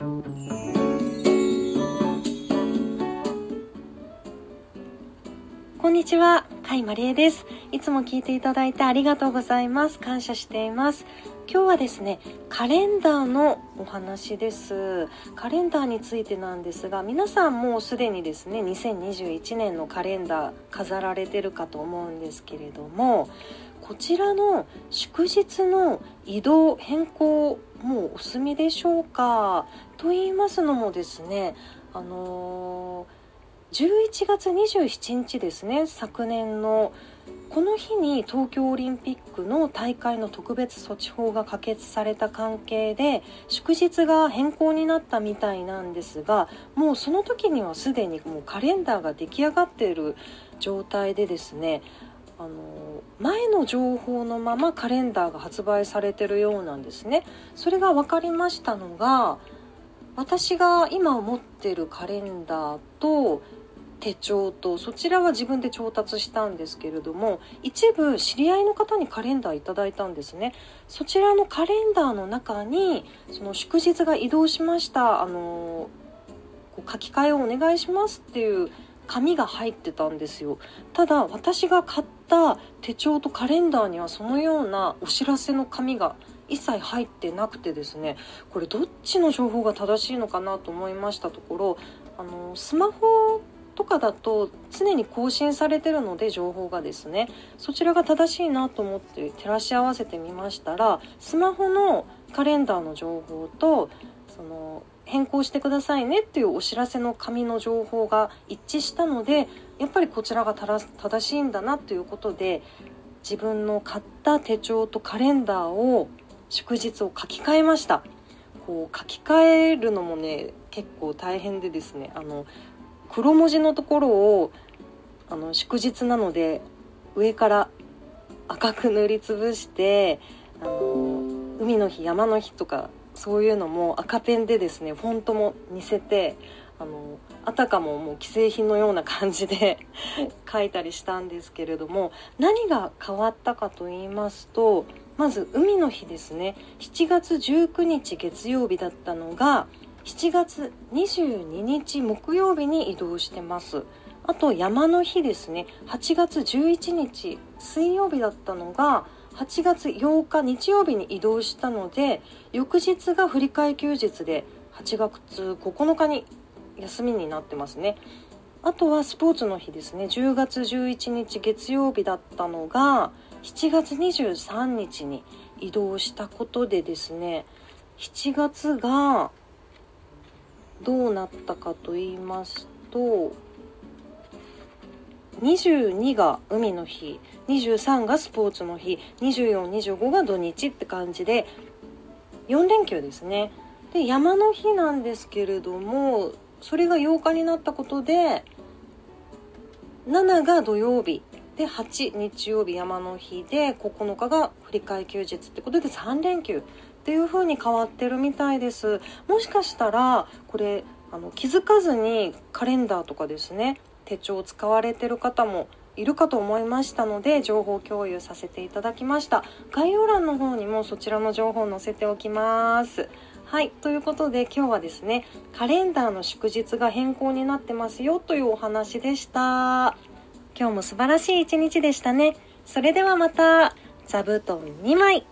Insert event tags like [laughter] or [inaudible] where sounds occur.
Thank you. こんにちは、甲斐まりえです。いつも聞いていただいてありがとうございます。感謝しています。今日はですね、カレンダーのお話です。カレンダーについてなんですが、皆さんもうすでにですね、2021年のカレンダー飾られてるかと思うんですけれども、こちらの祝日の移動変更もうお済みでしょうか？と言いますのもですねあのー11月27日ですね昨年のこの日に東京オリンピックの大会の特別措置法が可決された関係で祝日が変更になったみたいなんですがもうその時にはすでにもうカレンダーが出来上がっている状態でですねあの前の情報のままカレンダーが発売されてるようなんですね。それが分かりましたのが私が今持ってるカレンダーと手帳とそちらは自分で調達したんですけれども一部知り合いの方にカレンダーいただいたんですね。そちらのカレンダーの中にその祝日が移動しました。あの書き換えをお願いしますっていう紙が入ってたんですよ。ただ私が買った手帳とカレンダーにはそのようなお知らせの紙が一切入ってなくてですねこれどっちの情報が正しいのかなと思いましたところあのスマホとかだと常に更新されてるので情報がですねそちらが正しいなと思って照らし合わせてみましたらスマホのカレンダーの情報とその変更してくださいねっていうお知らせの紙の情報が一致したのでやっぱりこちらが正しいんだなということで自分の買った手帳とカレンダーを祝日を書き換えました。こう書き換えるのもね結構大変でですねあの黒文字のところをあの祝日なので上から赤く塗りつぶしてあの海の日山の日とかそういうのも赤ペンでですねフォントも似せてあのあたかももう既製品のような感じで [laughs] 書いたりしたんですけれども何が変わったかと言いますとまず海の日ですね。7月19日月曜日だったのが7月22日木曜日に移動してます。あと山の日ですね。8月11日水曜日だったのが8月8日日曜日に移動したので翌日が振り替え休日で8月9日に休みになってますね。あとはスポーツの日ですね。10月11日月曜日だったのが7月23日に移動したことでですね7月がどうなったかと言いますと22が海の日23がスポーツの日2425が土日って感じで4連休ですね。で山の日なんですけれどもそれが8日になったことで7が土曜日。で8日曜日山の日で9日が振り替休日ってことで3連休。っていう風に変わってるみたいです。もしかしたらこれあの気づかずにカレンダーとかですね手帳を使われてる方もいるかと思いましたので情報共有させていただきました。概要欄の方にもそちらの情報を載せておきます。はいということで今日はですねカレンダーの祝日が変更になってますよというお話でした。今日も素晴らしい一日でしたね。それではまた座布団2枚。